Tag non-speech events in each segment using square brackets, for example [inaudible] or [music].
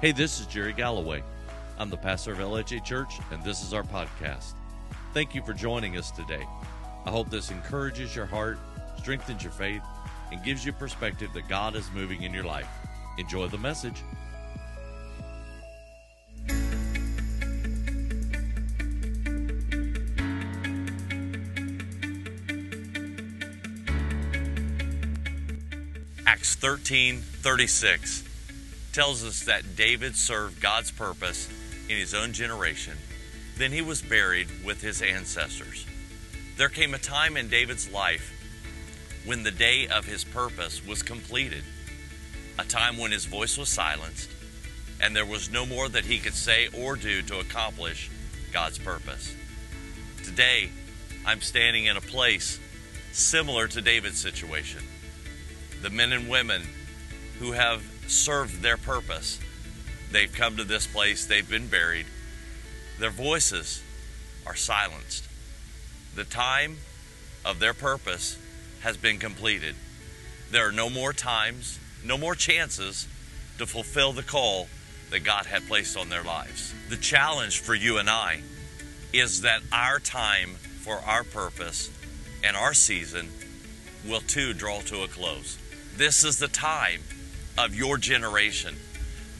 Hey, this is Jerry Galloway. I'm the pastor of LHA Church, and this is our podcast. Thank you for joining us today. I hope this encourages your heart, strengthens your faith, and gives you perspective that God is moving in your life. Enjoy the message. Acts 13 36 tells us that David served God's purpose in his own generation. Then he was buried with his ancestors. There came a time in David's life when the day of his purpose was completed, a time when his voice was silenced, and there was no more that he could say or do to accomplish God's purpose. Today, I'm standing in a place similar to David's situation. The men and women who have served their purpose, they've come to this place, they've been buried, their voices are silenced. The time of their purpose has been completed. There are no more times, no more chances to fulfill the call that God had placed on their lives. The challenge for you and I is that our time for our purpose and our season will too draw to a close. This is the time of your generation.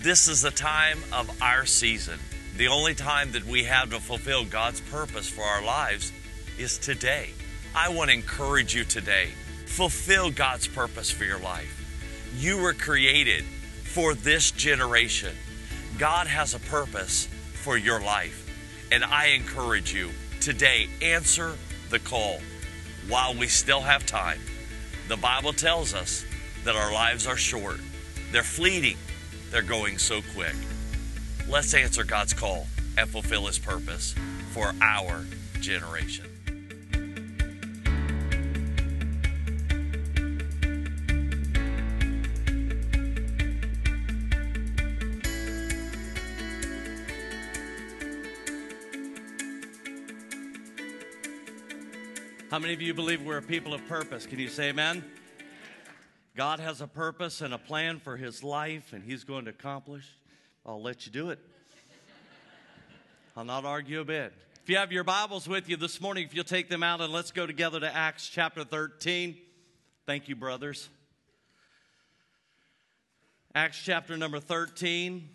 This is the time of our season. The only time that we have to fulfill God's purpose for our lives is today. I want to encourage you today fulfill God's purpose for your life. You were created for this generation. God has a purpose for your life. And I encourage you today, answer the call while we still have time. The Bible tells us that our lives are short, they're fleeting, they're going so quick. Let's answer God's call and fulfill His purpose for our generation. How many of you believe we're a people of purpose? Can you say amen? God has a purpose and a plan for his life, and he's going to accomplish. I'll let you do it. I'll not argue a bit. If you have your Bibles with you this morning, if you'll take them out and let's go together to Acts chapter 13. Thank you, brothers. Acts chapter number 13.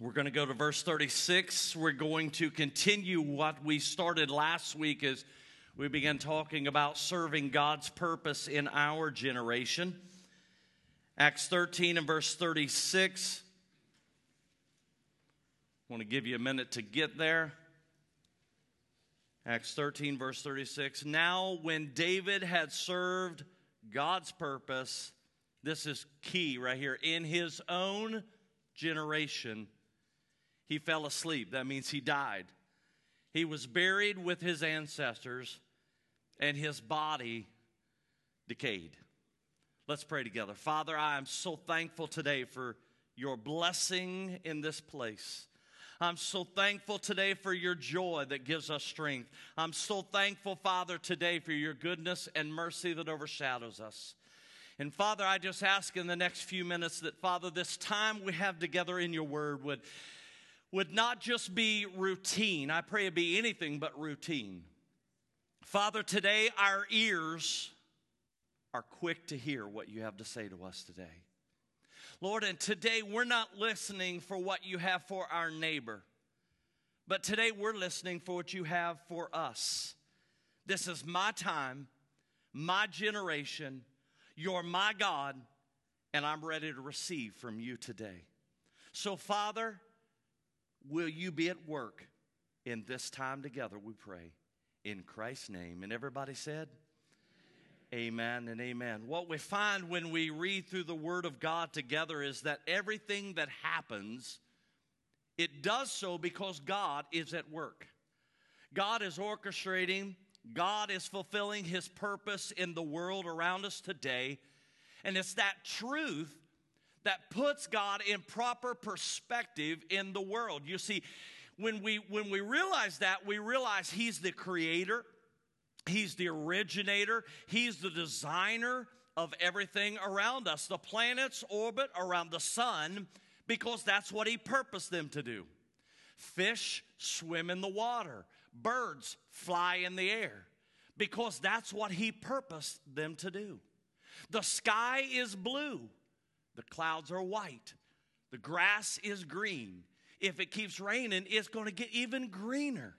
We're going to go to verse 36. We're going to continue what we started last week as we began talking about serving God's purpose in our generation. Acts 13 and verse 36. I want to give you a minute to get there. Acts 13, verse 36. Now, when David had served God's purpose, this is key right here, in his own generation he fell asleep. That means he died. He was buried with his ancestors, and his body decayed. Let's pray together. Father, I am so thankful today for your blessing in this place. I'm so thankful today for your joy that gives us strength. I'm so thankful, Father, today for your goodness and mercy that overshadows us. And Father, I just ask in the next few minutes that, Father, this time we have together in your word would would not just be routine. I pray it be anything but routine. Father, today our ears are quick to hear what you have to say to us today. Lord, and today we're not listening for what you have for our neighbor, but today we're listening for what you have for us. This is my time, my generation. You're my God, and I'm ready to receive from you today. So, Father, will you be at work in this time together, we pray. In Christ's name. And everybody said, Amen and amen. What we find when we read through the Word of God together is that everything that happens, it does so because God is at work. God is orchestrating, God is fulfilling His purpose in the world around us today. And it's that truth that puts God in proper perspective in the world. You see, when we when we realize that, we realize he's the creator, he's the originator, he's the designer of everything around us. The planets orbit around the sun because that's what He purposed them to do. Fish swim in the water, birds fly in the air because that's what He purposed them to do. The sky is blue, the clouds are white, the grass is green. If it keeps raining, it's going to get even greener.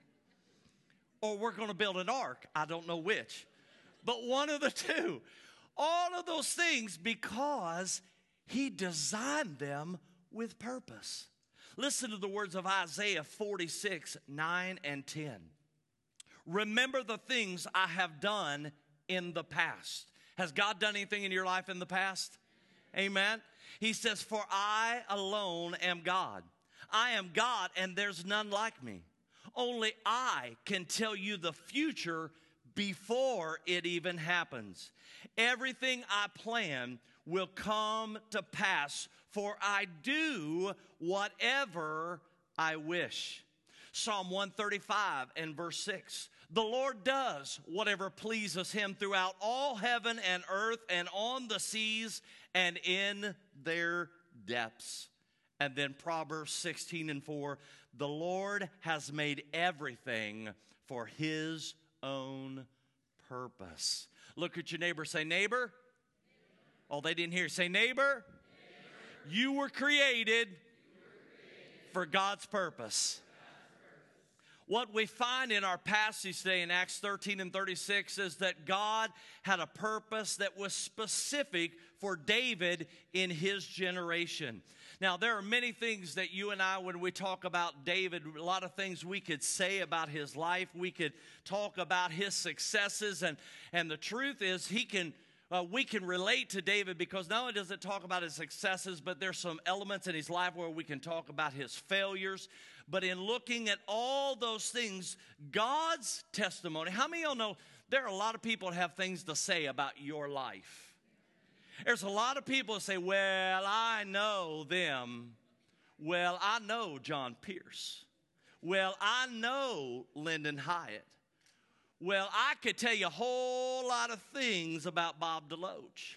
Or we're going to build an ark. I don't know which, but one of the [laughs] two. All of those things because He designed them with purpose. Listen to the words of Isaiah 46 9 and 10. Remember the things I have done in the past. Has God done anything in your life in the past? Amen. He says, For I alone am God. I am God, and there's none like me. Only I can tell you the future before it even happens. Everything I plan will come to pass, for I do whatever I wish. Psalm 135 and verse 6. The Lord does whatever pleases him throughout all heaven and earth and on the seas and in their depths. And then Proverbs 16 and 4 the Lord has made everything for his own purpose. Look at your neighbor, say, neighbor. Oh, they didn't hear. Say, neighbor. You were created for God's purpose. What we find in our passage today in Acts 13 and 36 is that God had a purpose that was specific for David in his generation. Now, there are many things that you and I, when we talk about David, a lot of things we could say about his life. We could talk about his successes. And, and the truth is, he can uh, we can relate to David because not only does it talk about his successes, but there's some elements in his life where we can talk about his failures. But in looking at all those things, God's testimony, how many of y'all know there are a lot of people that have things to say about your life? There's a lot of people say, Well, I know them. Well, I know John Pierce. Well, I know Lyndon Hyatt. Well, I could tell you a whole lot of things about Bob DeLoach.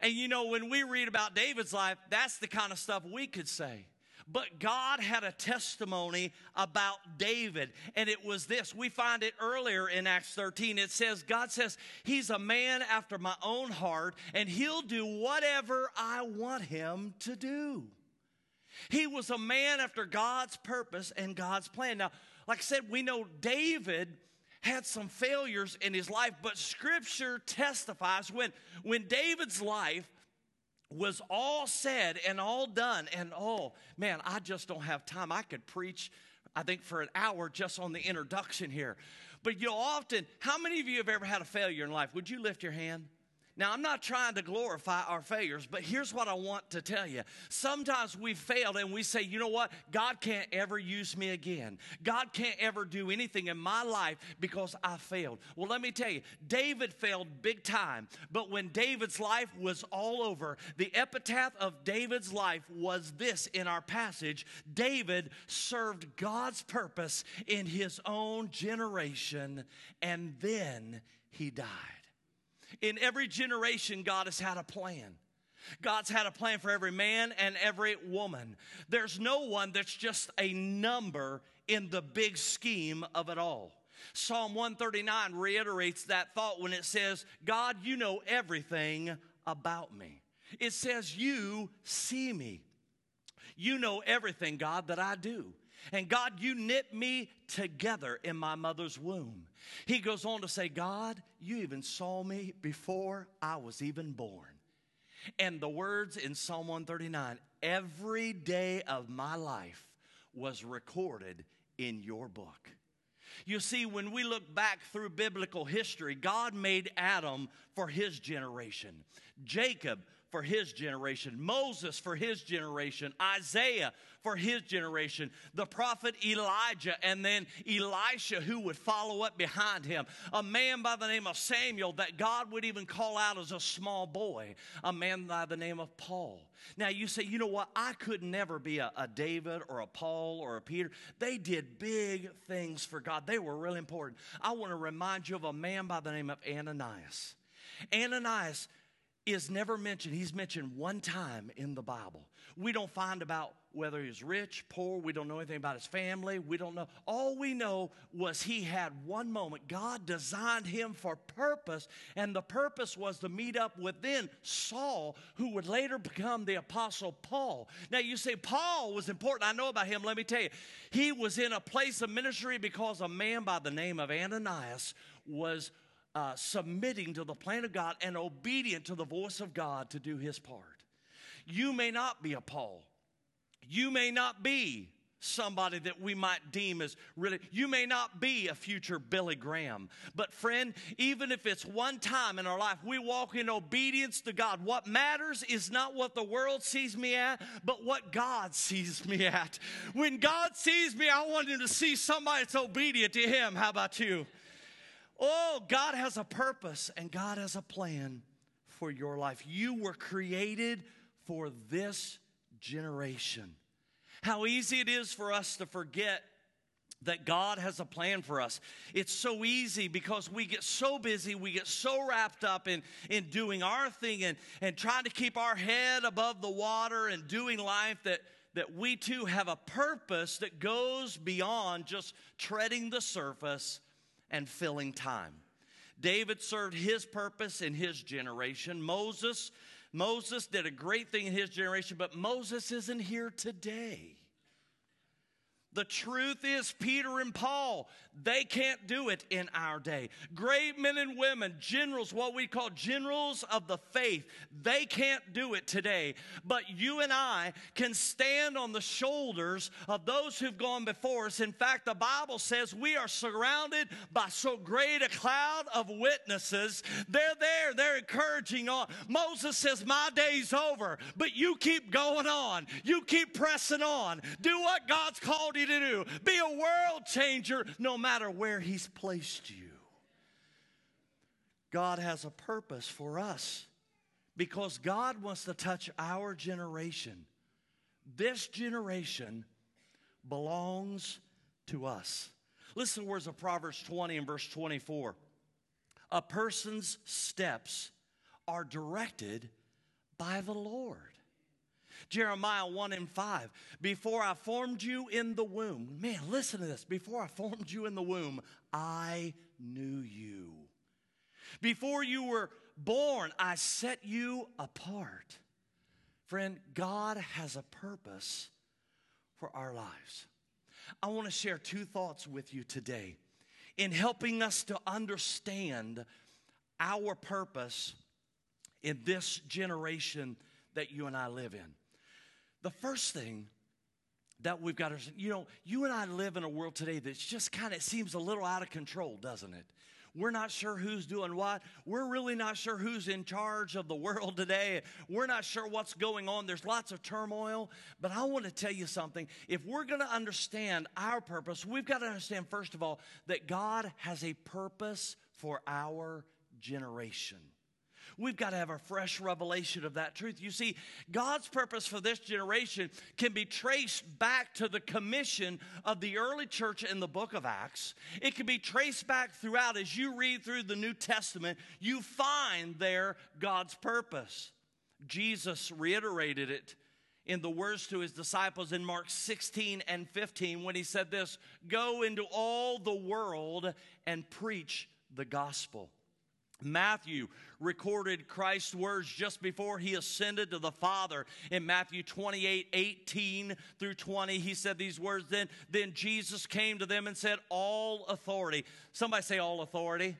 And you know, when we read about David's life, that's the kind of stuff we could say. But God had a testimony about David, and it was this. We find it earlier in Acts 13. It says, God says, He's a man after my own heart, and He'll do whatever I want Him to do. He was a man after God's purpose and God's plan. Now, like I said, we know David had some failures in his life, but scripture testifies when, when David's life was all said and all done, and oh man, I just don't have time. I could preach, I think, for an hour just on the introduction here. But you often, how many of you have ever had a failure in life? Would you lift your hand? Now, I'm not trying to glorify our failures, but here's what I want to tell you. Sometimes we failed and we say, you know what? God can't ever use me again. God can't ever do anything in my life because I failed. Well, let me tell you, David failed big time, but when David's life was all over, the epitaph of David's life was this in our passage David served God's purpose in his own generation, and then he died. In every generation, God has had a plan. God's had a plan for every man and every woman. There's no one that's just a number in the big scheme of it all. Psalm 139 reiterates that thought when it says, God, you know everything about me. It says, You see me. You know everything, God, that I do. And God, you knit me together in my mother's womb. He goes on to say, God, you even saw me before I was even born. And the words in Psalm 139 every day of my life was recorded in your book. You see, when we look back through biblical history, God made Adam for his generation, Jacob for his generation, Moses for his generation, Isaiah for his generation, the prophet Elijah, and then Elisha, who would follow up behind him, a man by the name of Samuel that God would even call out as a small boy, a man by the name of Paul. Now you say, you know what? I could never be a, a David or a Paul or a Peter. They did big things for God, they were really important. I want to remind you of a man by the name of Ananias. Ananias is never mentioned. He's mentioned one time in the Bible. We don't find about whether he's rich, poor. We don't know anything about his family. We don't know. All we know was he had one moment. God designed him for purpose, and the purpose was to meet up with then Saul, who would later become the Apostle Paul. Now, you say Paul was important. I know about him. Let me tell you, he was in a place of ministry because a man by the name of Ananias was. Uh, submitting to the plan of God and obedient to the voice of God to do his part. You may not be a Paul. You may not be somebody that we might deem as really, you may not be a future Billy Graham. But, friend, even if it's one time in our life, we walk in obedience to God. What matters is not what the world sees me at, but what God sees me at. When God sees me, I want him to see somebody that's obedient to him. How about you? Oh, God has a purpose and God has a plan for your life. You were created for this generation. How easy it is for us to forget that God has a plan for us. It's so easy because we get so busy, we get so wrapped up in, in doing our thing and, and trying to keep our head above the water and doing life that, that we too have a purpose that goes beyond just treading the surface and filling time. David served his purpose in his generation. Moses Moses did a great thing in his generation, but Moses isn't here today. The truth is, Peter and Paul, they can't do it in our day. Great men and women, generals, what we call generals of the faith, they can't do it today. But you and I can stand on the shoulders of those who've gone before us. In fact, the Bible says we are surrounded by so great a cloud of witnesses. They're there, they're encouraging on. Moses says, My day's over, but you keep going on. You keep pressing on. Do what God's called you to do. Be a world changer no matter where He's placed you. God has a purpose for us because God wants to touch our generation. This generation belongs to us. Listen to words of Proverbs 20 and verse 24. A person's steps are directed by the Lord. Jeremiah 1 and 5. Before I formed you in the womb, man, listen to this. Before I formed you in the womb, I knew you. Before you were born, I set you apart. Friend, God has a purpose for our lives. I want to share two thoughts with you today in helping us to understand our purpose in this generation that you and I live in. The first thing that we've got to, you know, you and I live in a world today that's just kind of seems a little out of control, doesn't it? We're not sure who's doing what. We're really not sure who's in charge of the world today. We're not sure what's going on. There's lots of turmoil. But I want to tell you something. If we're going to understand our purpose, we've got to understand, first of all, that God has a purpose for our generation. We've got to have a fresh revelation of that truth. You see, God's purpose for this generation can be traced back to the commission of the early church in the book of Acts. It can be traced back throughout. As you read through the New Testament, you find there God's purpose. Jesus reiterated it in the words to his disciples in Mark 16 and 15 when he said this Go into all the world and preach the gospel. Matthew recorded Christ's words just before he ascended to the Father. In Matthew 28 18 through 20, he said these words Then, then Jesus came to them and said, All authority. Somebody say, All authority.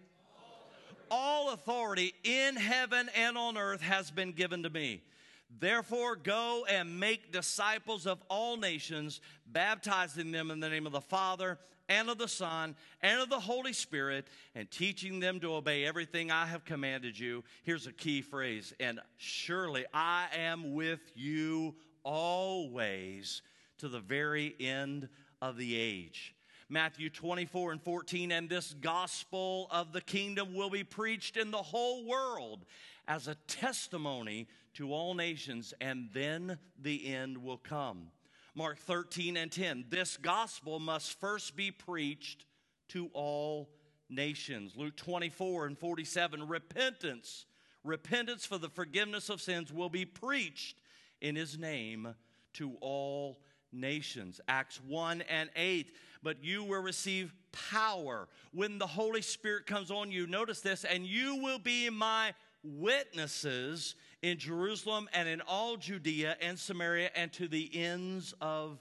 All authority in heaven and on earth has been given to me. Therefore, go and make disciples of all nations, baptizing them in the name of the Father and of the Son and of the Holy Spirit, and teaching them to obey everything I have commanded you. Here's a key phrase and surely I am with you always to the very end of the age. Matthew 24 and 14, and this gospel of the kingdom will be preached in the whole world as a testimony to all nations, and then the end will come. Mark 13 and 10. This gospel must first be preached to all nations. Luke 24 and 47. Repentance repentance for the forgiveness of sins will be preached in his name to all nations. Acts 1 and 8. But you will receive power when the Holy Spirit comes on you. Notice this, and you will be my witnesses in Jerusalem and in all Judea and Samaria and to the ends of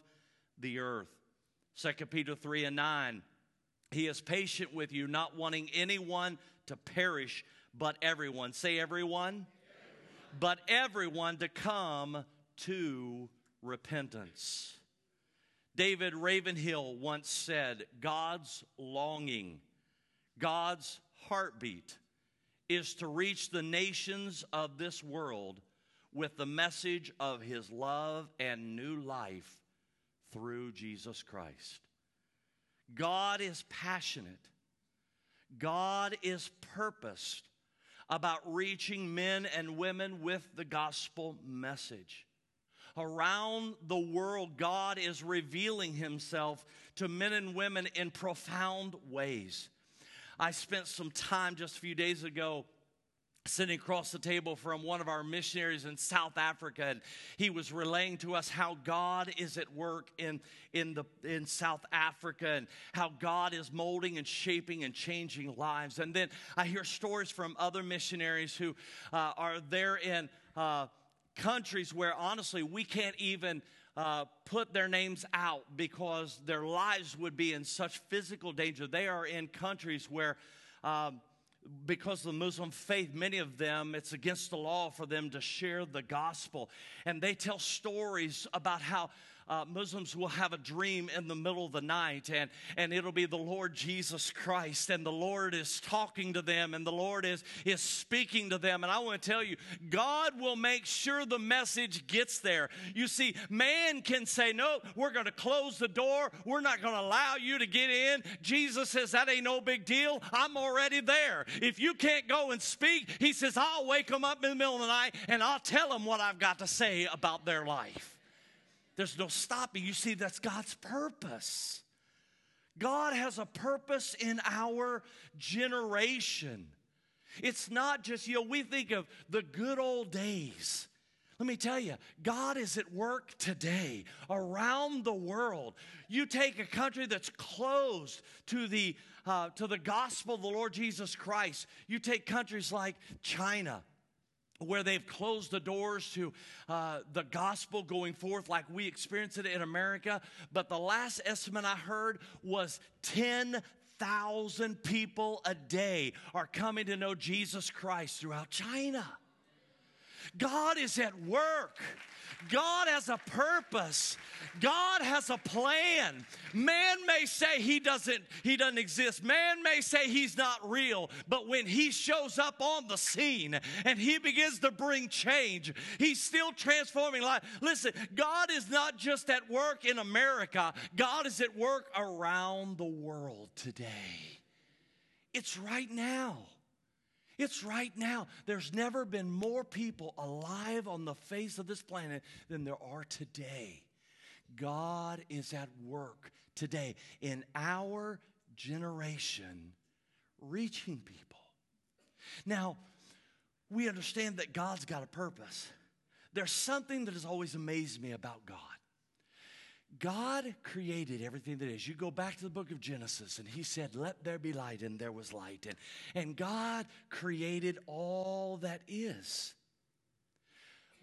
the earth. 2 Peter 3 and 9. He is patient with you, not wanting anyone to perish, but everyone. Say, everyone. everyone. But everyone to come to repentance. David Ravenhill once said, God's longing, God's heartbeat is to reach the nations of this world with the message of his love and new life through Jesus Christ. God is passionate. God is purposed about reaching men and women with the gospel message. Around the world, God is revealing himself to men and women in profound ways. I spent some time just a few days ago sitting across the table from one of our missionaries in South Africa and he was relaying to us how God is at work in in the in South Africa and how God is molding and shaping and changing lives. And then I hear stories from other missionaries who uh, are there in uh, countries where honestly we can't even uh, put their names out because their lives would be in such physical danger. They are in countries where, um, because of the Muslim faith, many of them, it's against the law for them to share the gospel. And they tell stories about how uh, Muslims will have a dream in the middle of the night, and, and it'll be the Lord Jesus Christ, and the Lord is talking to them, and the Lord is, is speaking to them. And I want to tell you, God will make sure the message gets there. You see, man can say, No, we're going to close the door, we're not going to allow you to get in. Jesus says, That ain't no big deal. I'm already there. If you can't go and speak, He says, I'll wake them up in the middle of the night and I'll tell them what I've got to say about their life. There's no stopping. You see, that's God's purpose. God has a purpose in our generation. It's not just, you know, we think of the good old days. Let me tell you, God is at work today around the world. You take a country that's closed to the, uh, to the gospel of the Lord Jesus Christ, you take countries like China where they've closed the doors to uh, the gospel going forth like we experience it in America. But the last estimate I heard was 10,000 people a day are coming to know Jesus Christ throughout China. God is at work. God has a purpose. God has a plan. Man may say he doesn't he doesn't exist. Man may say he's not real, but when he shows up on the scene and he begins to bring change, he's still transforming life. Listen, God is not just at work in America. God is at work around the world today. It's right now. It's right now. There's never been more people alive on the face of this planet than there are today. God is at work today in our generation, reaching people. Now, we understand that God's got a purpose. There's something that has always amazed me about God. God created everything that is. You go back to the book of Genesis, and He said, Let there be light, and there was light. And, and God created all that is.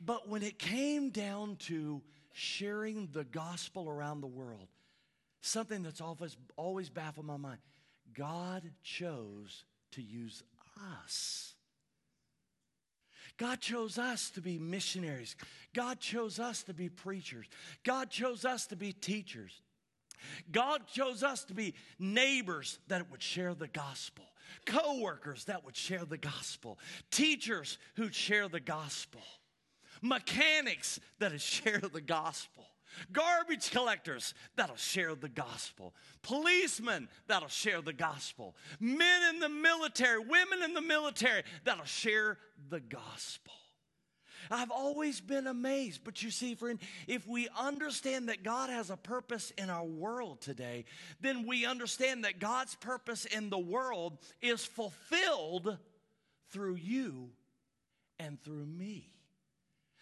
But when it came down to sharing the gospel around the world, something that's always, always baffled my mind God chose to use us. God chose us to be missionaries. God chose us to be preachers. God chose us to be teachers. God chose us to be neighbors that would share the gospel, co workers that would share the gospel, teachers who'd share the gospel, mechanics that would [laughs] share the gospel garbage collectors that'll share the gospel, policemen that'll share the gospel, men in the military, women in the military that'll share the gospel. I've always been amazed. But you see, friend, if we understand that God has a purpose in our world today, then we understand that God's purpose in the world is fulfilled through you and through me.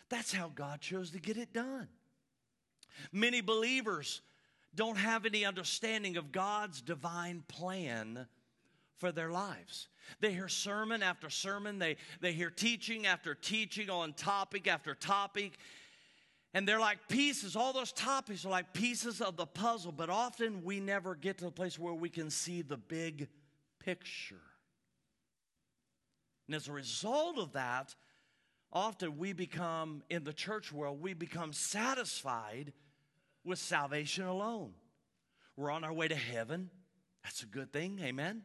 That's how God chose to get it done. Many believers don't have any understanding of God's divine plan for their lives. They hear sermon after sermon, they, they hear teaching after teaching on topic after topic, and they're like pieces. All those topics are like pieces of the puzzle, but often we never get to the place where we can see the big picture. And as a result of that, often we become, in the church world, we become satisfied with salvation alone. We're on our way to heaven. That's a good thing. Amen.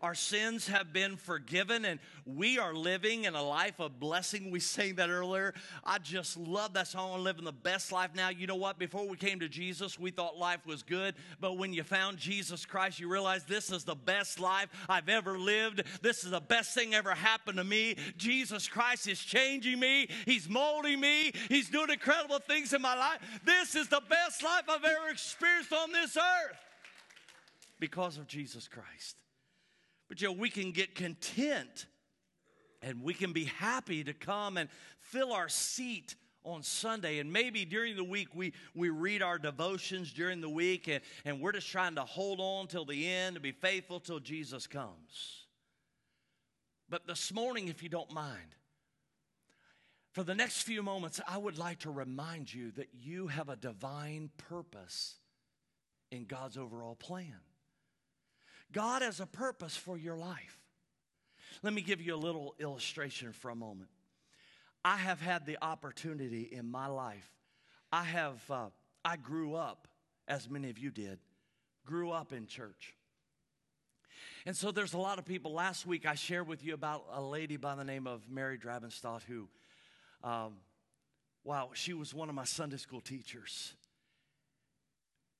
Our sins have been forgiven and we are living in a life of blessing. We sang that earlier. I just love that song. I'm living the best life now. You know what? Before we came to Jesus, we thought life was good. But when you found Jesus Christ, you realize this is the best life I've ever lived. This is the best thing ever happened to me. Jesus Christ is changing me. He's molding me. He's doing incredible things in my life. This is the best life I've ever experienced on this earth because of Jesus Christ. But you know, we can get content and we can be happy to come and fill our seat on Sunday. And maybe during the week we, we read our devotions during the week and, and we're just trying to hold on till the end to be faithful till Jesus comes. But this morning, if you don't mind, for the next few moments, I would like to remind you that you have a divine purpose in God's overall plan. God has a purpose for your life. Let me give you a little illustration for a moment. I have had the opportunity in my life. I have, uh, I grew up, as many of you did, grew up in church. And so there's a lot of people. Last week I shared with you about a lady by the name of Mary Drabenstadt who, um, wow, she was one of my Sunday school teachers.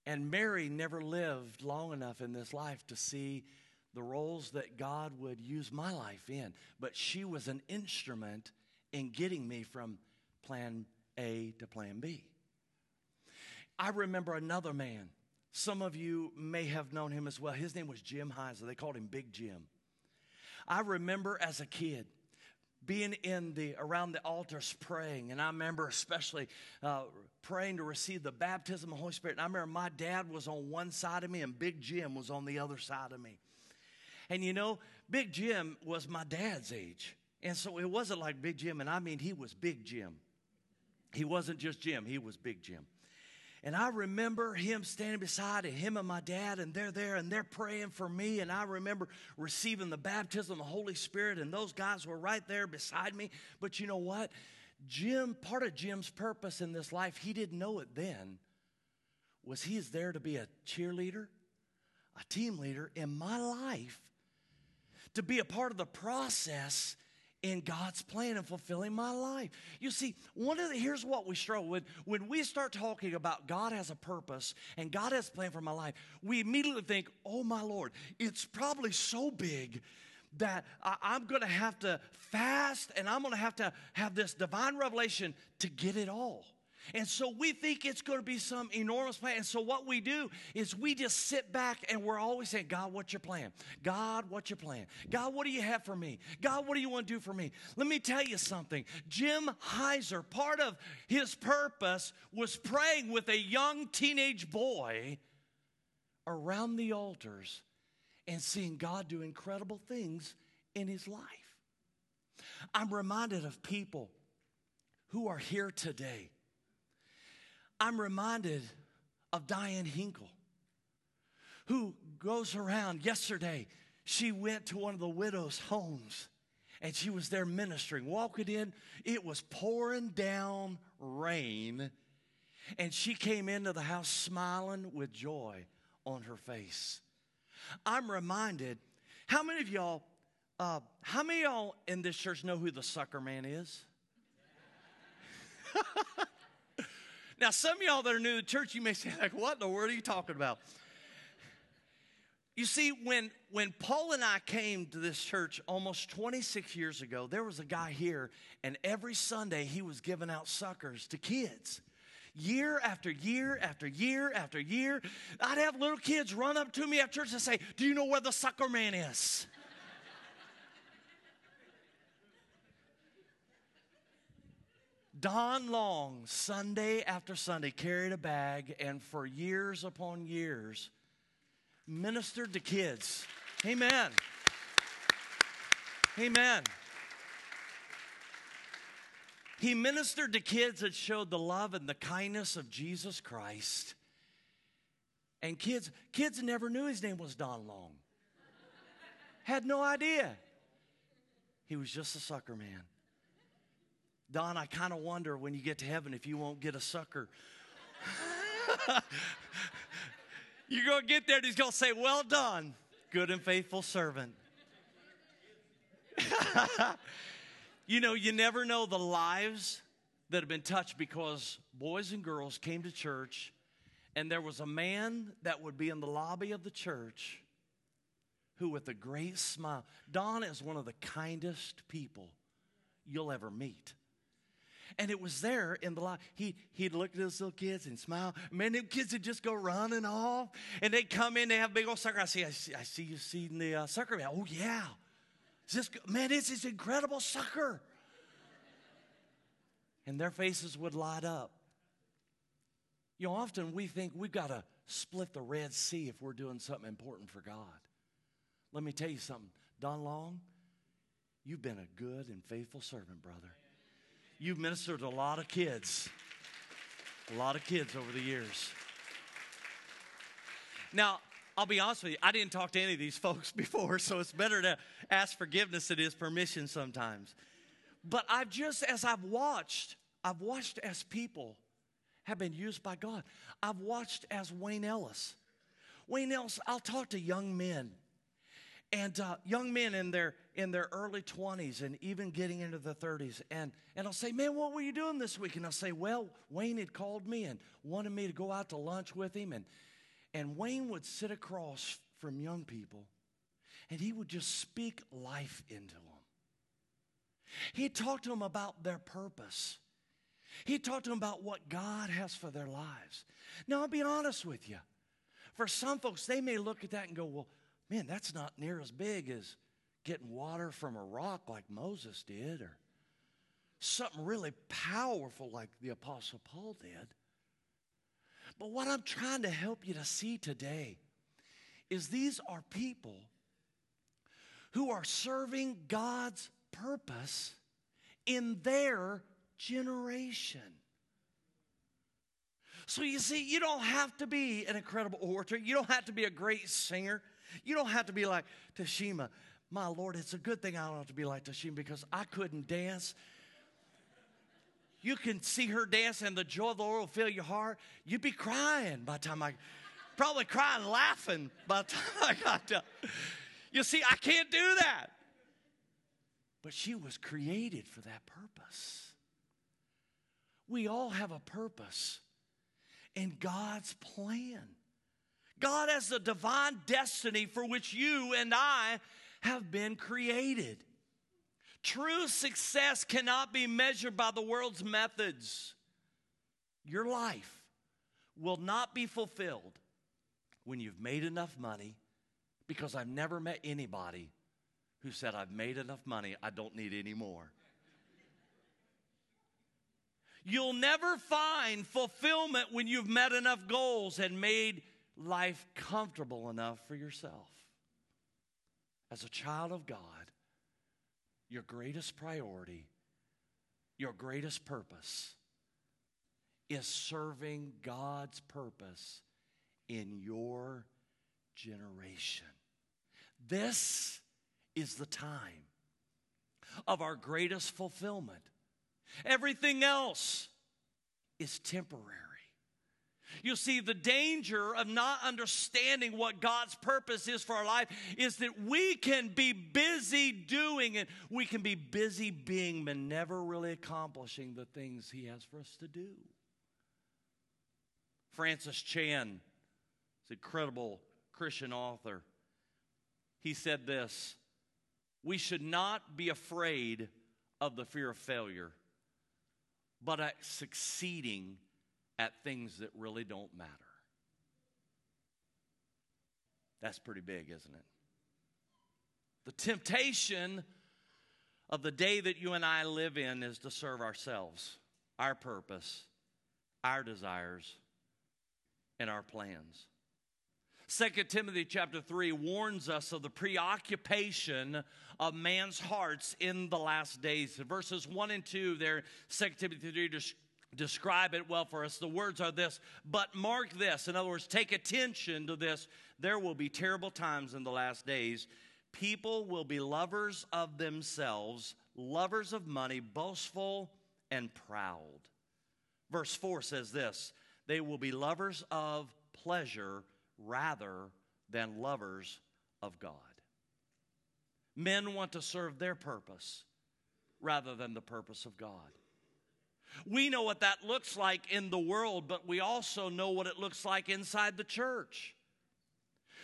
And Mary never lived long enough in this life to see the roles that God would use my life in. But she was an instrument in getting me from plan A to plan B. I remember another man. Some of you may have known him as well. His name was Jim Heiser. They called him Big Jim. I remember as a kid, being in the around the altars praying. And i remember especially uh, praying to receive the baptism of the holy spirit. And i remember my dad was on one side of me and big jim was on the other side of me. And you know big jim was my dad's age. And so it wasn't like big jim and i mean he was big jim. He wasn't just jim he was big jim and I remember him standing beside him and my dad, and they're there and they're praying for me. And I remember receiving the baptism of the Holy Spirit, and those guys were right there beside me. But you know what? Jim, part of Jim's purpose in this life, he didn't know it then, was he's there to be a cheerleader, a team leader in my life, to be a part of the process in God's plan and fulfilling my life. You see, one of the here's what we struggle with when we start talking about God has a purpose and God has a plan for my life, we immediately think, oh my Lord, it's probably so big that I, am going to have to fast and I'm going to have to have this divine revelation to get it all. And so we think it's going to be some enormous plan. And so what we do is we just sit back and we're always saying, God, what's your plan? God, what's your plan? God, what do you have for me? God, what do you want to do for me? Let me tell you something. Jim Heiser, part of his purpose was praying with a young teenage boy around the altars and seeing God do incredible things in his life. I'm reminded of people who are here today I'm reminded of Diane Hinkle, who goes around. Yesterday, she went to one of the widows' homes and she was there ministering. Walking in, it was pouring down rain, and she came into the house smiling with joy on her face. I'm reminded, how many of y'all, uh, how many y'all in this church know who the sucker man is? [laughs] Now, some of y'all that are new to church, you may say, like, what in the world are you talking about? You see, when, when Paul and I came to this church almost 26 years ago, there was a guy here, and every Sunday he was giving out suckers to kids. Year after year after year after year, I'd have little kids run up to me at church and say, Do you know where the sucker man is? Don Long, Sunday after Sunday, carried a bag and for years upon years ministered to kids. Amen. Amen. He ministered to kids that showed the love and the kindness of Jesus Christ. And kids, kids never knew his name was Don Long. Had no idea. He was just a sucker man. Don, I kind of wonder when you get to heaven if you won't get a sucker. [laughs] You're going to get there and he's going to say, Well done, good and faithful servant. [laughs] you know, you never know the lives that have been touched because boys and girls came to church and there was a man that would be in the lobby of the church who, with a great smile, Don is one of the kindest people you'll ever meet. And it was there in the lot. He, he'd look at those little kids and smile. Man, them kids would just go running off. And they'd come in, they have big old sucker. I see, I see, I see you seeing the uh, sucker. Man. Oh, yeah. Is this, man, this is incredible sucker. And their faces would light up. You know, often we think we've got to split the Red Sea if we're doing something important for God. Let me tell you something. Don Long, you've been a good and faithful servant, brother. You've ministered to a lot of kids, a lot of kids over the years. Now, I'll be honest with you, I didn't talk to any of these [laughs] folks before, so it's better to ask forgiveness than it is permission sometimes. But I've just, as I've watched, I've watched as people have been used by God. I've watched as Wayne Ellis. Wayne Ellis, I'll talk to young men and uh, young men in their in their early 20s and even getting into the 30s and and i'll say man what were you doing this week? And i'll say well wayne had called me and wanted me to go out to lunch with him. And and wayne would sit across from young people and he would just speak life into them. He'd talk to them about their purpose. He'd talk to them about what god has for their lives. Now i'll be honest with you. For some folks they may look at that and go well man, that's not near as big as getting water from a rock like Moses did, or something really powerful like the Apostle Paul did. But what I'm trying to help you to see today is these are people who are serving God's purpose in their generation. So you see, you don't have to be an incredible orator, you don't have to be a great singer. You don't have to be like Tashima. My Lord, it's a good thing I don't have to be like Tashima because I couldn't dance. You can see her dance and the joy of the Lord will fill your heart. You'd be crying by the time I, probably crying, laughing by the time I got done. You see, I can't do that. But she was created for that purpose. We all have a purpose in God's plan. God has a divine destiny for which you and I have been created. True success cannot be measured by the world's methods. Your life will not be fulfilled when you've made enough money, because I've never met anybody who said, I've made enough money, I don't need any more. You'll never find fulfillment when you've met enough goals and made life comfortable enough for yourself. As a child of God, your greatest priority, your greatest purpose is serving God's purpose in your generation. This is the time of our greatest fulfillment. Everything else is temporary. You see, the danger of not understanding what God's purpose is for our life is that we can be busy doing and we can be busy being, but never really accomplishing the things He has for us to do. Francis Chan, an incredible Christian author, he said this We should not be afraid of the fear of failure, but at succeeding at things that really don't matter. That's pretty big, isn't it? The temptation of the day that you and I live in is to serve ourselves. our purpose, our desires, and our plans. 2 Timothy chapter 3 warns us of the preoccupation of man's hearts in the last days. Verses 1 and 2 there, 2 Timothy 3 describe it well for us. The words are this, but mark this. In other words, take attention to this. There will be terrible times in the last days. People will be lovers of themselves, lovers of money, boastful, and proud. Verse 4 says this they will be lovers of pleasure rather than lovers of God. Men want to serve their purpose rather than the purpose of God. We know what that looks like in the world, but we also know what it looks like inside the church.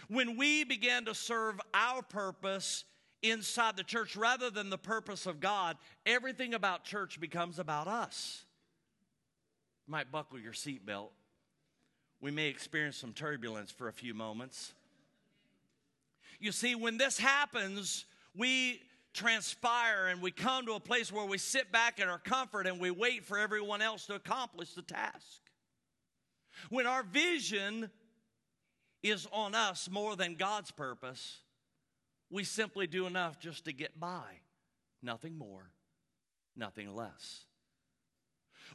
When we begin to serve our purpose inside the church rather than the purpose of God, everything about church becomes about us. You might buckle your seatbelt. We may experience some turbulence for a few moments. You see, when this happens, we transpire and we come to a place where we sit back in our comfort and we wait for everyone else to accomplish the task. When our vision is on us more than God's purpose, we simply do enough just to get by. Nothing more, nothing less.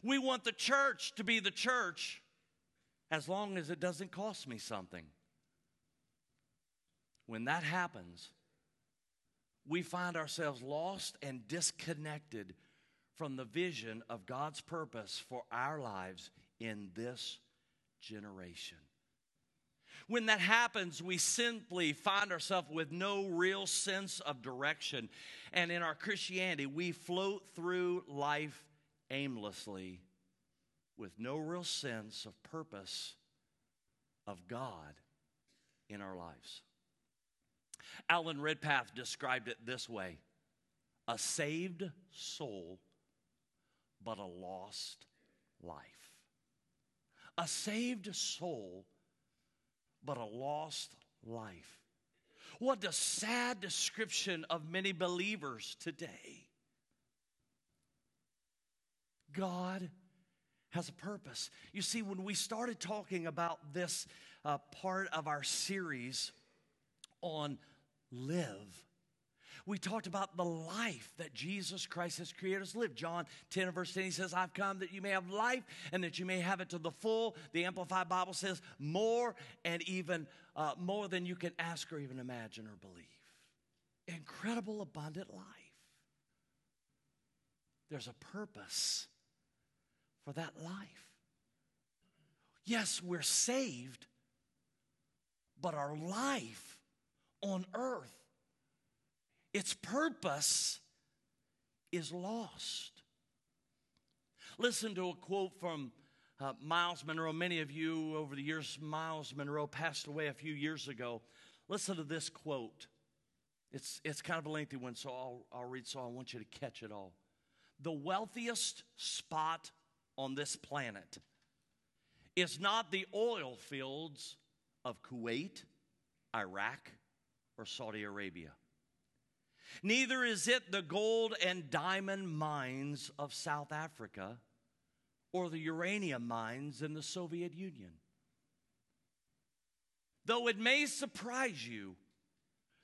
We want the church to be the church as long as it doesn't cost me something. When that happens, we find ourselves lost and disconnected from the vision of God's purpose for our lives in this generation. When that happens, we simply find ourselves with no real sense of direction. And in our Christianity, we float through life aimlessly with no real sense of purpose of God in our lives. Alan Redpath described it this way a saved soul, but a lost life. A saved soul, but a lost life. What a sad description of many believers today. God has a purpose. You see, when we started talking about this uh, part of our series on live. We talked about the life that Jesus Christ has created us live. John 10 and verse 10, he says, I've come that you may have life and that you may have it to the full. The Amplified Bible says, more and even uh, more than you can ask or even imagine or believe. Incredible, abundant life. There's a purpose for that life. Yes, we're saved, but our life on earth. Its purpose is lost. Listen to a quote from uh, Myles Munroe. Many of you over the years, Myles Munroe passed away a few years ago. Listen to this quote. It's, it's kind of a lengthy one, so I'll, I'll read, so I want you to catch it all. The wealthiest spot on this planet is not the oil fields of Kuwait, Iraq, or Saudi Arabia. Neither is it the gold and diamond mines of South Africa or the uranium mines in the Soviet Union. Though it may surprise you,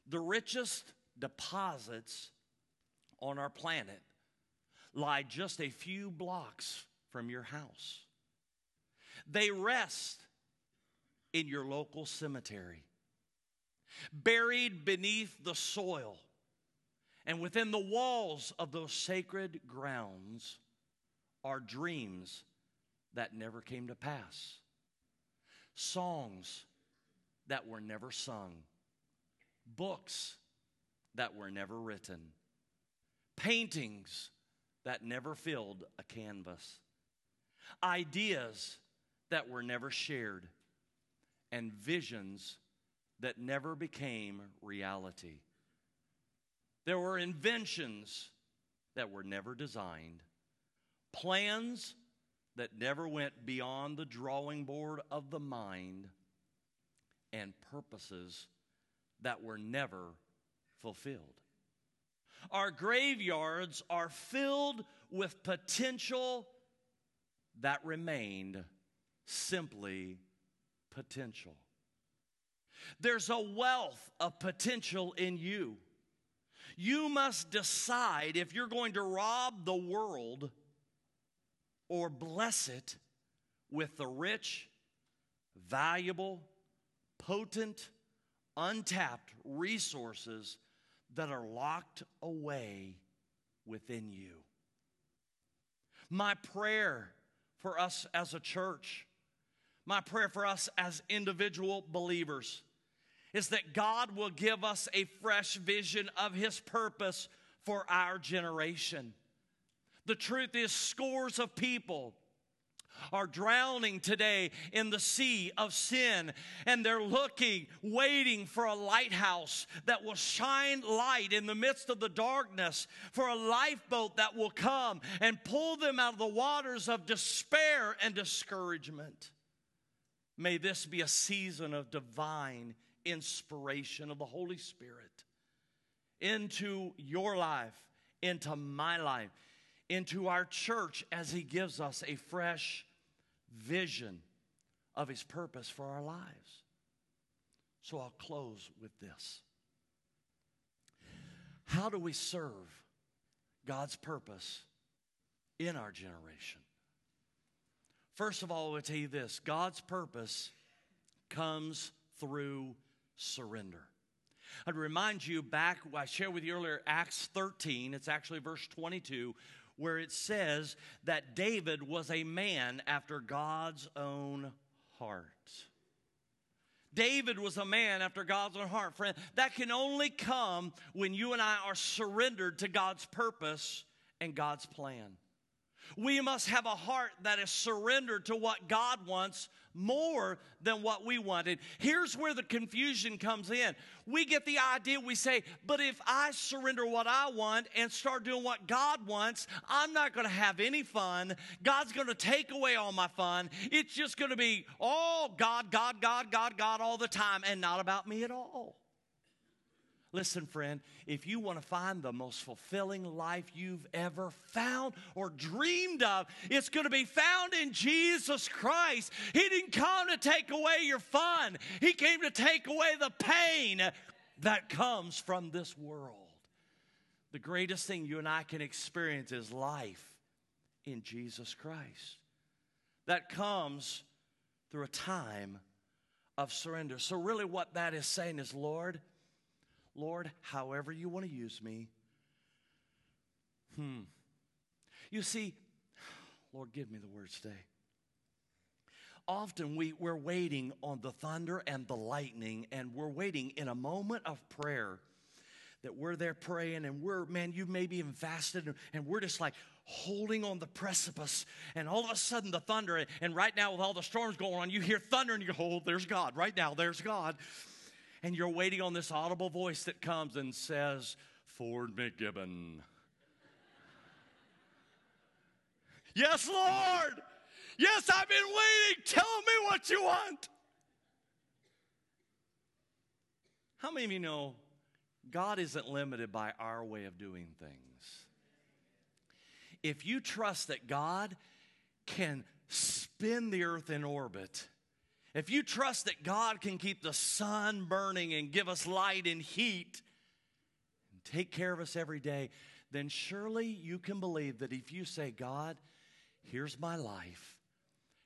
the richest deposits on our planet lie just a few blocks from your house. They rest in your local cemetery buried beneath the soil. And within the walls of those sacred grounds are dreams that never came to pass, songs that were never sung, books that were never written, paintings that never filled a canvas, ideas that were never shared, and visions that never became reality. There were inventions that were never designed, plans that never went beyond the drawing board of the mind, and purposes that were never fulfilled. Our graveyards are filled with potential that remained simply potential. There's a wealth of potential in you. You must decide if you're going to rob the world or bless it with the rich, valuable, potent, untapped resources that are locked away within you. My prayer for us as a church, my prayer for us as individual believers, is that God will give us a fresh vision of His purpose for our generation. The truth is, scores of people are drowning today in the sea of sin, and they're looking, waiting for a lighthouse that will shine light in the midst of the darkness, for a lifeboat that will come and pull them out of the waters of despair and discouragement. May this be a season of divine inspiration of the Holy Spirit into your life, into my life, into our church as He gives us a fresh vision of His purpose for our lives. So I'll close with this. How do we serve God's purpose in our generation? First of all, I will tell you this God's purpose comes through surrender. I'd remind you back, I shared with you earlier, Acts 13, it's actually verse 22, where it says that David was a man after God's own heart. David was a man after God's own heart, friend. That can only come when you and I are surrendered to God's purpose and God's plan. We must have a heart that is surrendered to what God wants more than what we wanted. Here's where the confusion comes in. We get the idea, we say, but if I surrender what I want and start doing what God wants, I'm not going to have any fun. God's going to take away all my fun. It's just going to be all God, God, God, God, God all the time and not about me at all. Listen, friend, if you want to find the most fulfilling life you've ever found or dreamed of, it's going to be found in Jesus Christ. He didn't come to take away your fun, He came to take away the pain that comes from this world. The greatest thing you and I can experience is life in Jesus Christ. That comes through a time of surrender. So, really, what that is saying is, Lord, Lord, however you want to use me. Hmm. You see, Lord, give me the words today. Often we, we're waiting on the thunder and the lightning, and we're waiting in a moment of prayer that we're there praying, and we're, man, you maybe even fasted, and we're just like, holding on the precipice, and all of a sudden the thunder, and right now with all the storms going on, you hear thunder and you go, oh, there's God. Right now, there's God and you're waiting on this audible voice that comes and says, Ford McGibbon. [laughs] yes, Lord. Yes, I've been waiting. Tell me what you want. How many of you know God isn't limited by our way of doing things? If you trust that God can spin the earth in orbit, if you trust that God can keep the sun burning and give us light and heat and take care of us every day, then surely you can believe that if you say, God, here's my life,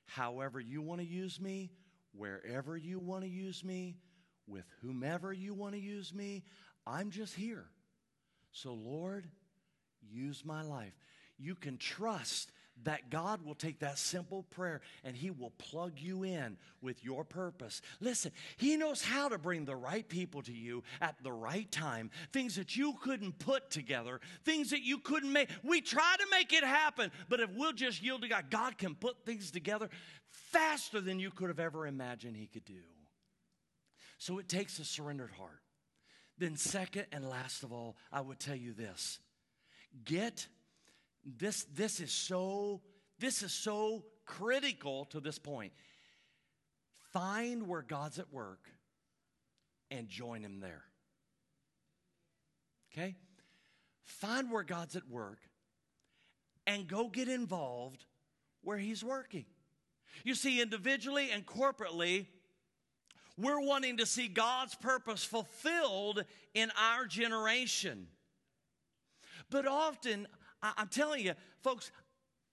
however you want to use me, wherever you want to use me, with whomever you want to use me, I'm just here. So, Lord, use my life. You can trust that God will take that simple prayer and He will plug you in with your purpose. Listen, He knows how to bring the right people to you at the right time, things that you couldn't put together, things that you couldn't make. We try to make it happen, but if we'll just yield to God, God can put things together faster than you could have ever imagined He could do. So it takes a surrendered heart. Then, second and last of all, I would tell you this get this, this is so, this is so critical to this point. Find where God's at work and join him there. Okay? Find where God's at work and go get involved where He's working. You see, individually and corporately, we're wanting to see God's purpose fulfilled in our generation. But often, I, am telling you, folks,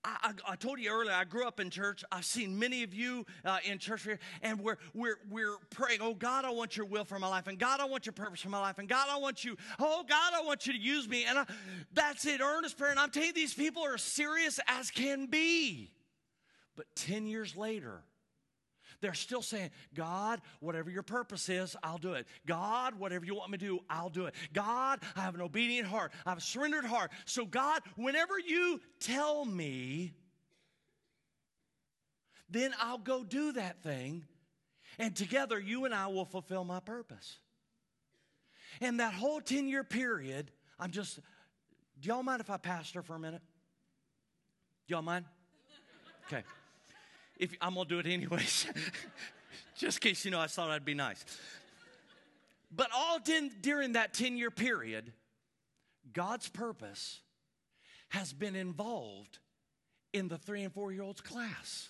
I, I, I, told you earlier, I grew up in church. I've seen many of you uh, in church here, and we're, we're, we're praying, oh, God, I want your will for my life, and God, I want your purpose for my life, and God, I want you, oh, God, I want you to use me. And I, that's it, earnest prayer. And I'm telling you, these people are serious as can be. But 10 years later, they're still saying, God, whatever your purpose is, I'll do it. God, whatever you want me to do, I'll do it. God, I have an obedient heart. I have a surrendered heart. So, God, whenever you tell me, then I'll go do that thing. And together, you and I will fulfill my purpose. And that whole 10 year period, I'm just, do y'all mind if I pastor for a minute? Do y'all mind? Okay if I'm gonna do it anyways, [laughs] just in case you know, I thought I'd be nice. But all during that 10 year period, God's purpose has been involved in the three and four year olds class.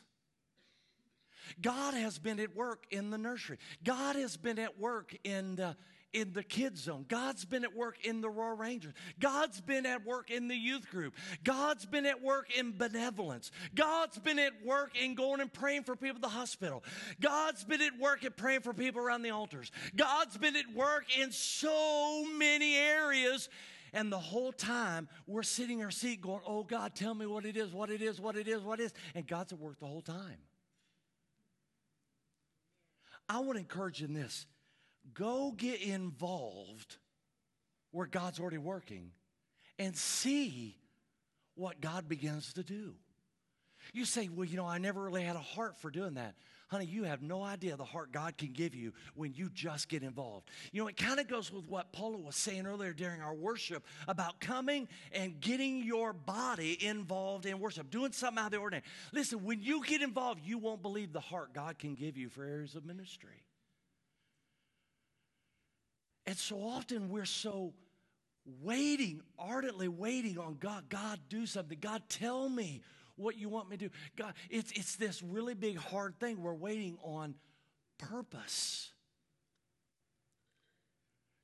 God has been at work in the nursery. God has been at work in the in the kids zone. God's been at work in the Royal Rangers. God's been at work in the youth group. God's been at work in benevolence. God's been at work in going and praying for people at the hospital. God's been at work at praying for people around the altars. God's been at work in so many areas. And the whole time we're sitting in our seat going, Oh God, tell me what it is, what it is, what it is, what it is. And God's at work the whole time. I want to encourage you in this Go get involved where God's already working and see what God begins to do. You say, Well, you know, I never really had a heart for doing that. Honey, you have no idea the heart God can give you when you just get involved. You know, it kind of goes with what Paula was saying earlier during our worship about coming and getting your body involved in worship, doing something out of the ordinary. Listen, when you get involved, you won't believe the heart God can give you for areas of ministry. And so often we're so waiting, ardently waiting on God. God, do something. God, tell me what you want me to do. God, it's, it's this really big, hard thing. We're waiting on purpose.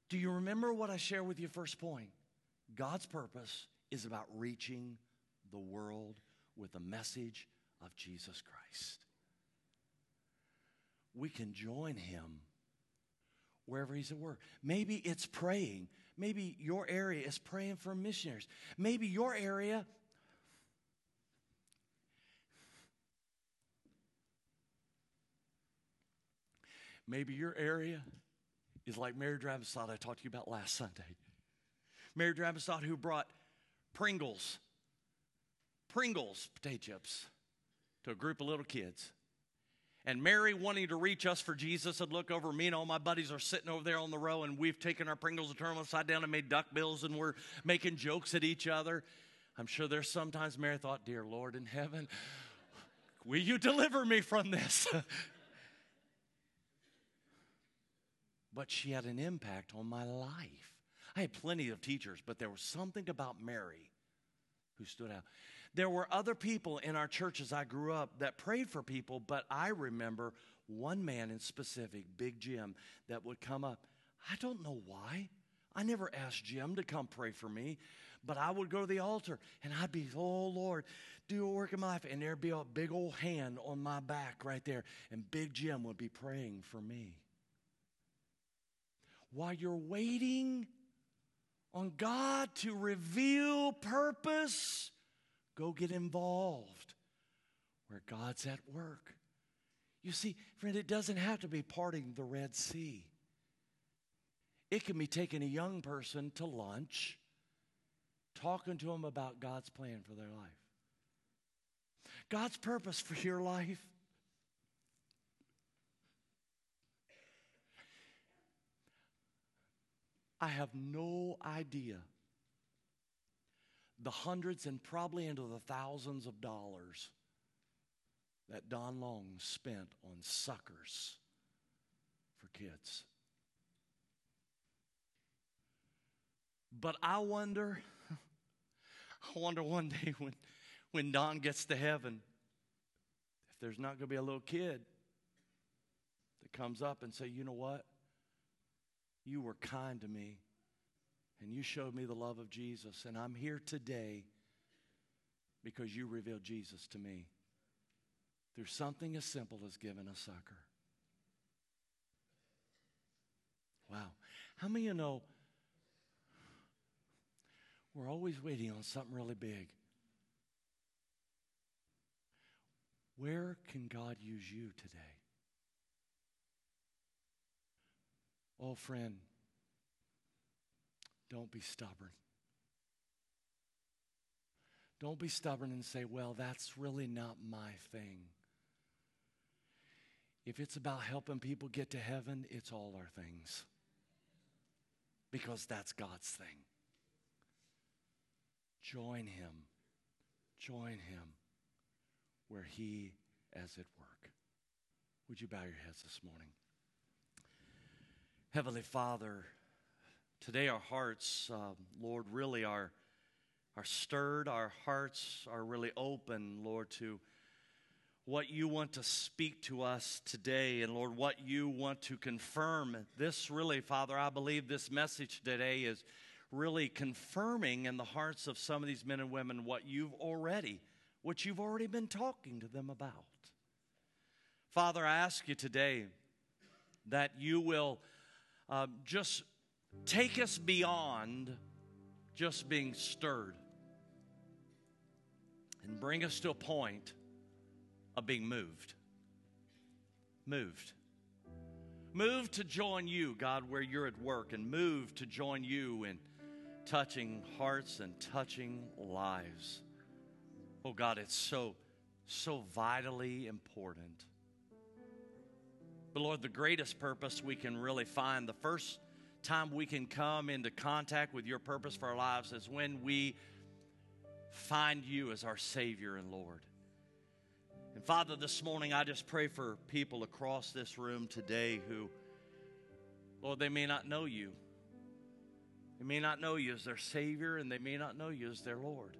Do you remember what I shared with you first point? God's purpose is about reaching the world with the message of Jesus Christ. We can join him wherever he's at work. Maybe it's praying. Maybe your area is praying for missionaries. Maybe your area Maybe your area is like Mary Dravenstott I talked to you about last Sunday. Mary Dravenstott who brought Pringles, Pringles potato chips to a group of little kids. And Mary, wanting to reach us for Jesus, would look over. Me and all my buddies are sitting over there on the row, and we've taken our Pringles and turned them upside down and made duck bills, and we're making jokes at each other. I'm sure there's sometimes Mary thought, Dear Lord in heaven, will you deliver me from this? [laughs] but she had an impact on my life. I had plenty of teachers, but there was something about Mary who stood out. There were other people in our church as I grew up that prayed for people, but I remember one man in specific, Big Jim, that would come up. I don't know why. I never asked Jim to come pray for me, but I would go to the altar and I'd be, oh Lord, do a work in my life. And there'd be a big old hand on my back right there, and Big Jim would be praying for me. While you're waiting on God to reveal purpose, Go get involved where God's at work. You see, friend, it doesn't have to be parting the Red Sea. It can be taking a young person to lunch, talking to them about God's plan for their life. God's purpose for your life. I have no idea the hundreds and probably into the thousands of dollars that Don Long spent on suckers for kids. But I wonder, [laughs] I wonder one day when, when Don gets to heaven, if there's not going to be a little kid that comes up and say, "You know what? You were kind to me and you showed me the love of Jesus and I'm here today because you revealed Jesus to me." Through something as simple as giving a sucker. Wow. How many of you know we're always waiting on something really big? Where can God use you today? Oh, friend, don't be stubborn. Don't be stubborn and say, well, that's really not my thing. If it's about helping people get to heaven, it's all our things. Because that's God's thing. Join Him. Join Him where He is at work. Would you bow your heads this morning? Heavenly Father, today our hearts, uh, Lord, really are, are stirred. Our hearts are really open, Lord, to what you want to speak to us today, and Lord, what you want to confirm. This really, Father, I believe this message today is really confirming in the hearts of some of these men and women what you've already, what you've already been talking to them about. Father, I ask you today that you will uh, just take us beyond just being stirred and bring us to a point of being moved. Moved. Moved to join you, God, where you're at work, and moved to join you in touching hearts and touching lives. Oh, God, it's so, so vitally important. But Lord, the greatest purpose we can really find, the first time we can come into contact with your purpose for our lives is when we find you as our Savior and Lord. And Father, this morning I just pray for people across this room today who, Lord, they may not know you. They may not know you as their Savior, and they may not know you as their Lord.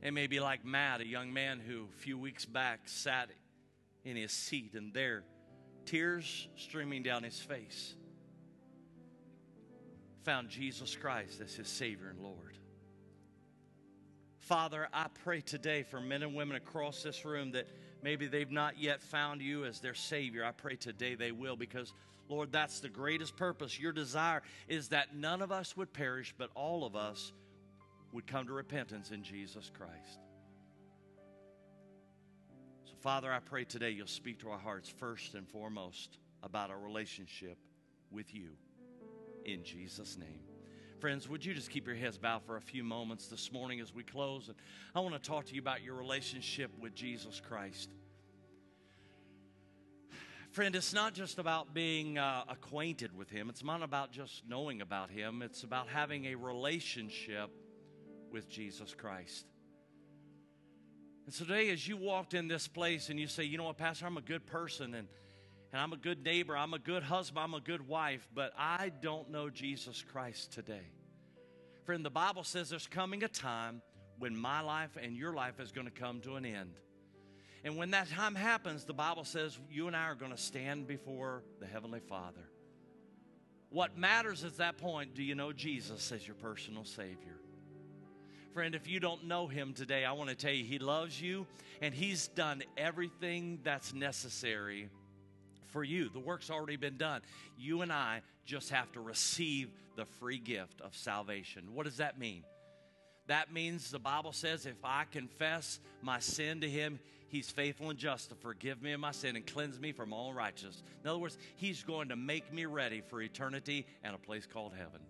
It may be like Matt, a young man who a few weeks back sat in his seat, and there, tears streaming down his face, found Jesus Christ as his Savior and Lord. Father, I pray today for men and women across this room that maybe they've not yet found you as their Savior. I pray today they will because, Lord, that's the greatest purpose. Your desire is that none of us would perish, but all of us would come to repentance in Jesus Christ. Father, I pray today you'll speak to our hearts first and foremost about our relationship with you. In Jesus' name. Friends, would you just keep your heads bowed for a few moments this morning as we close? And I want to talk to you about your relationship with Jesus Christ. Friend, it's not just about being uh, acquainted with Him, it's not about just knowing about Him, it's about having a relationship with Jesus Christ. And so today, as you walked in this place and you say, you know what, Pastor, I'm a good person and and I'm a good neighbor, I'm a good husband, I'm a good wife, but I don't know Jesus Christ today. Friend, the Bible says there's coming a time when my life and your life is going to come to an end. And when that time happens, the Bible says you and I are going to stand before the Heavenly Father. What matters at that point, do you know Jesus as your personal Savior? Friend, if you don't know Him today, I want to tell you He loves you and He's done everything that's necessary for you. The work's already been done. You and I just have to receive the free gift of salvation. What does that mean? That means the Bible says if I confess my sin to Him, He's faithful and just to forgive me of my sin and cleanse me from all righteousness. In other words, He's going to make me ready for eternity and a place called heaven.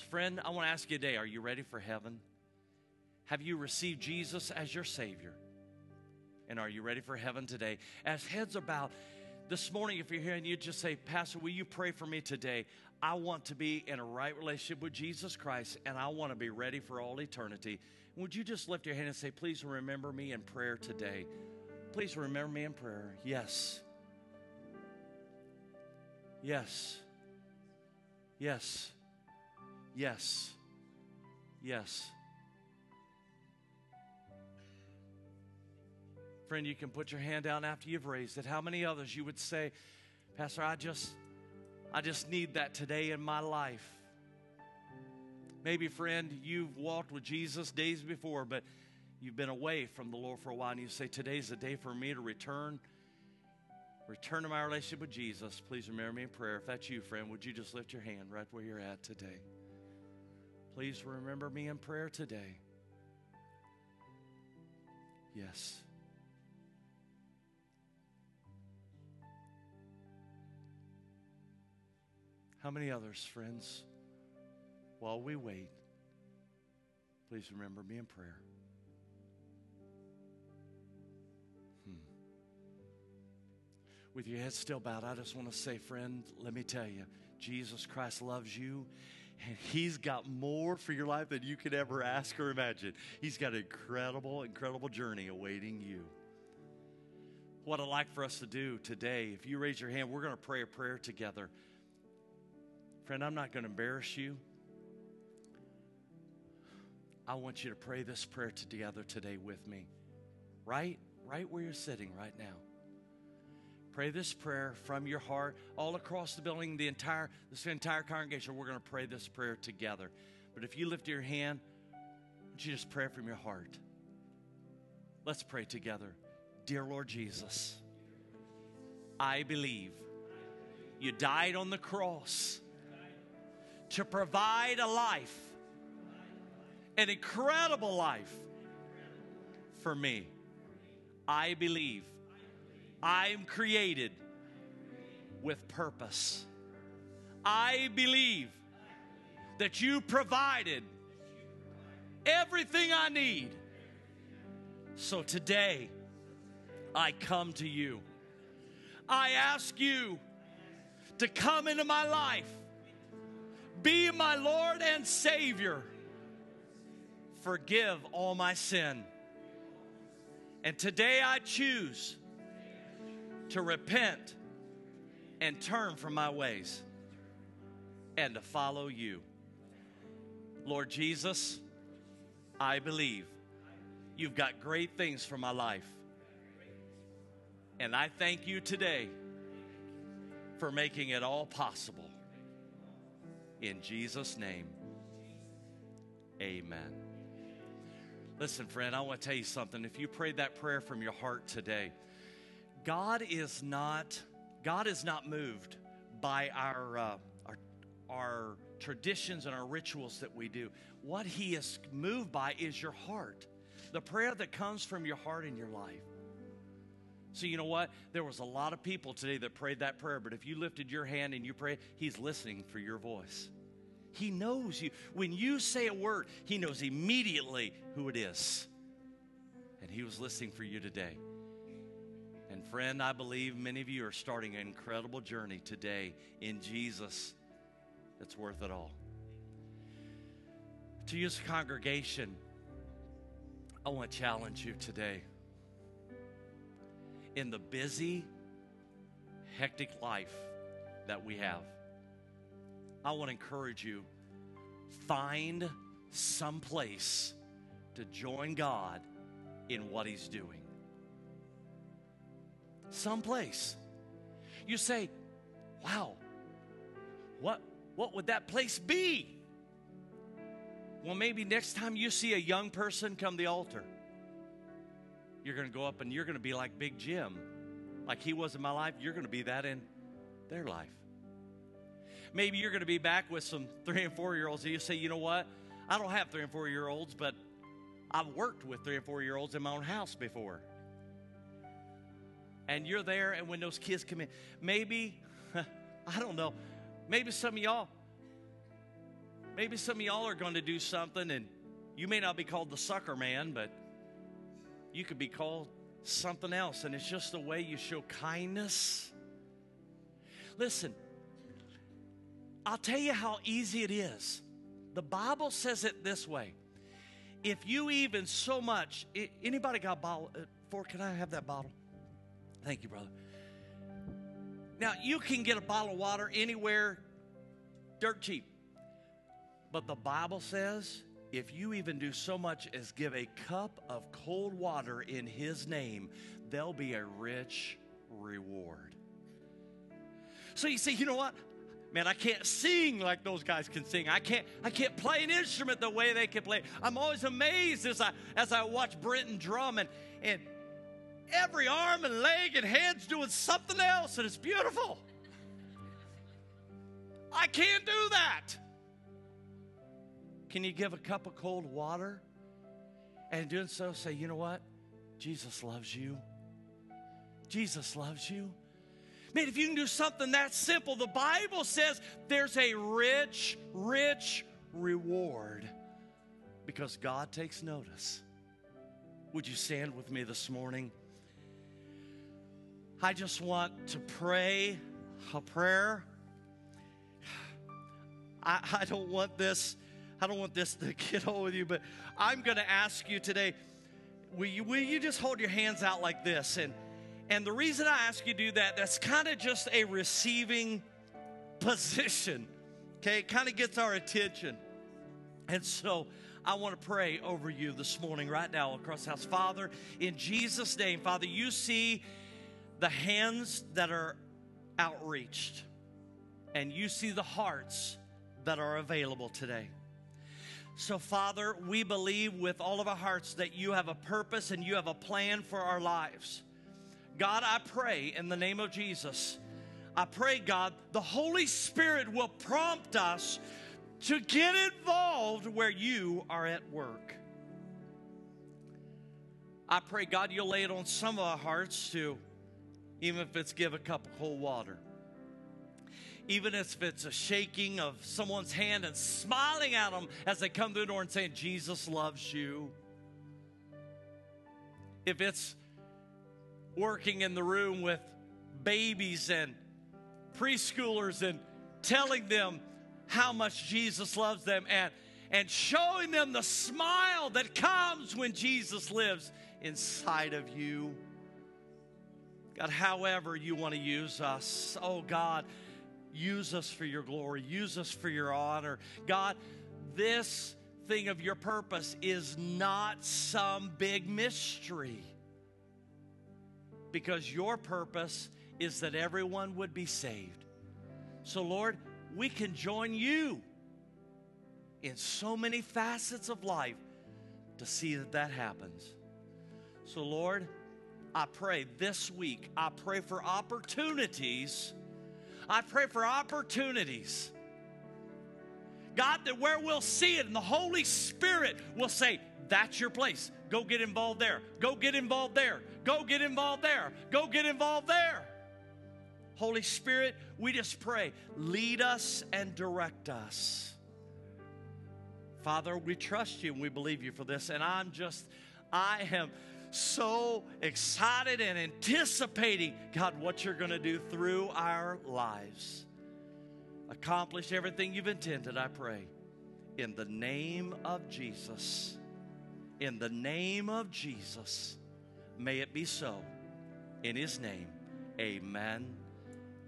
Friend, I want to ask you today are you ready for heaven? Have you received Jesus as your Savior? And are you ready for heaven today? As heads are bowed, this morning, if you're here and you just say, Pastor, will you pray for me today? I want to be in a right relationship with Jesus Christ and I want to be ready for all eternity. Would you just lift your hand and say, Please remember me in prayer today? Please remember me in prayer. Yes. Yes. Yes. Yes. Yes. Friend, you can put your hand down after you've raised it. How many others you would say, Pastor, I just I just need that today in my life. Maybe, friend, you've walked with Jesus days before, but you've been away from the Lord for a while, and you say, Today's the day for me to return. Return to my relationship with Jesus. Please remember me in prayer. If that's you, friend, would you just lift your hand right where you're at today? Please remember me in prayer today. Yes. How many others, friends? While we wait, please remember me in prayer. Hmm. With your head still bowed, I just want to say, friend, let me tell you, Jesus Christ loves you and he's got more for your life than you could ever ask or imagine. He's got an incredible, incredible journey awaiting you. What I'd like for us to do today, if you raise your hand, we're going to pray a prayer together. Friend, I'm not going to embarrass you. I want you to pray this prayer together today with me. Right? Right where you're sitting right now. Pray this prayer from your heart all across the building, the entire this entire congregation. We're going to pray this prayer together. But if you lift your hand, you just pray from your heart? Let's pray together. Dear Lord Jesus, I believe you died on the cross to provide a life, an incredible life for me. I believe I'm created with purpose. I believe that you provided everything I need. So today, I come to you. I ask you to come into my life be my Lord and Savior. Forgive all my sin. And today I choose to repent and turn from my ways and to follow you. Lord Jesus, I believe you've got great things for my life. And I thank you today for making it all possible. In Jesus' name, amen. Listen, friend, I want to tell you something. If you prayed that prayer from your heart today, God is not God is not moved by our uh, our, our traditions and our rituals that we do. What He is moved by is your heart, the prayer that comes from your heart in your life. So, you know what? There was a lot of people today that prayed that prayer, but if you lifted your hand and you prayed, He's listening for your voice. He knows you. When you say a word, He knows immediately who it is. And He was listening for you today. And, friend, I believe many of you are starting an incredible journey today in Jesus that's worth it all. To use congregation, I want to challenge you today in the busy, hectic life that we have, I want to encourage you find some place to join God in what He's doing. Some place. You say, wow, what, what would that place be? Well, maybe next time you see a young person come the altar, you're going to go up and you're going to be like Big Jim. Like he was in my life, you're going to be that in their life. Maybe you're going to be back with some three and four year olds and you say, you know what? I don't have three and four year olds, but I've worked with three and four year olds in my own house before. And you're there, and when those kids come in, maybe, [laughs] I don't know, maybe some of y'all, maybe some of y'all are going to do something, and you may not be called the sucker man, but you could be called something else, and it's just the way you show kindness. Listen, I'll tell you how easy it is. The Bible says it this way. If you even so much, anybody got a bottle? Uh, for can I have that bottle? Thank you, brother. Now you can get a bottle of water anywhere, dirt cheap. But the Bible says if you even do so much as give a cup of cold water in His name, there'll be a rich reward. So you say, you know what? Man, I can't sing like those guys can sing. I can't, I can't play an instrument the way they can play. I'm always amazed as I as I watch Brenton drum and, and every arm and leg and head's doing something else, and it's beautiful. I can't do that. Can you give a cup of cold water? And doing so, say, you know what? Jesus loves you. Jesus loves you. Man, if you can do something that simple, the Bible says there's a rich, rich reward because God takes notice. Would you stand with me this morning? I just want to pray a prayer. I, I don't want this. I don't want this to [laughs] get old with you, but I'm to ask you today. Will you, will you just hold your hands out like this? And and the reason I ask you to do that, that's kind of just a receiving position. Okay, it kind of gets our attention. And so I want to pray over you this morning, right now, across the house. Father, in Jesus' name, Father, you see the hands that are outreached, and you see the hearts that are available today. So, Father, we believe with all of our hearts that you have a purpose and you have a plan for our lives. God, I pray in the name of Jesus, I pray, God, the Holy Spirit will prompt us to get involved where you are at work. I pray, God, you'll lay it on some of our hearts to, even if it's give a cup of cold water. Even if it's a shaking of someone's hand and smiling at them as they come through the door and saying, Jesus loves you. If it's working in the room with babies and preschoolers and telling them how much Jesus loves them and, and showing them the smile that comes when Jesus lives inside of you. God, however you want to use us, oh God, use us for your glory, use us for your honor. God, this thing of your purpose is not some big mystery because your purpose is that everyone would be saved. So, Lord, we can join you in so many facets of life to see that that happens. So, Lord, I pray this week, I pray for opportunities. I pray for opportunities. God, that where we'll see it and the Holy Spirit will say, That's your place. Go get involved there. Go get involved there. Go get involved there. Go get involved there. Holy Spirit, we just pray, lead us and direct us. Father, we trust you and we believe you for this. And I'm just, I am so excited and anticipating, God, what you're going to do through our lives. Accomplish everything you've intended, I pray. In the name of Jesus. In the name of Jesus, may it be so. In his name, amen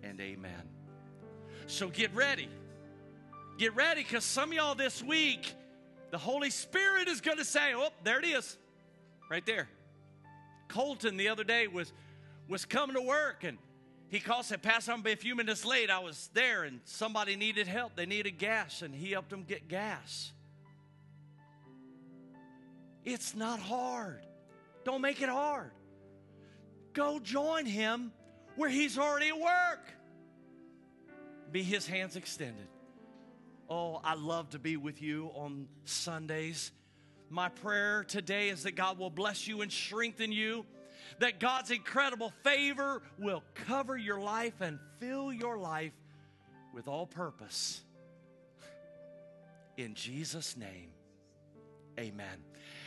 and amen. So get ready. Get ready because some of y'all this week, the Holy Spirit is going to say, oh, there it is, right there. Colton the other day was, was coming to work and he called, said, Pastor, I'm to be a few minutes late. I was there and somebody needed help. They needed gas and he helped them get gas. It's not hard. Don't make it hard. Go join him where he's already at work. Be his hands extended. Oh, I love to be with you on Sundays. My prayer today is that God will bless you and strengthen you, that God's incredible favor will cover your life and fill your life with all purpose. In Jesus' name, amen.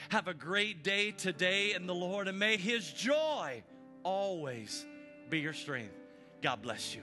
Have a great day today in the Lord, and may His joy always be your strength. God bless you.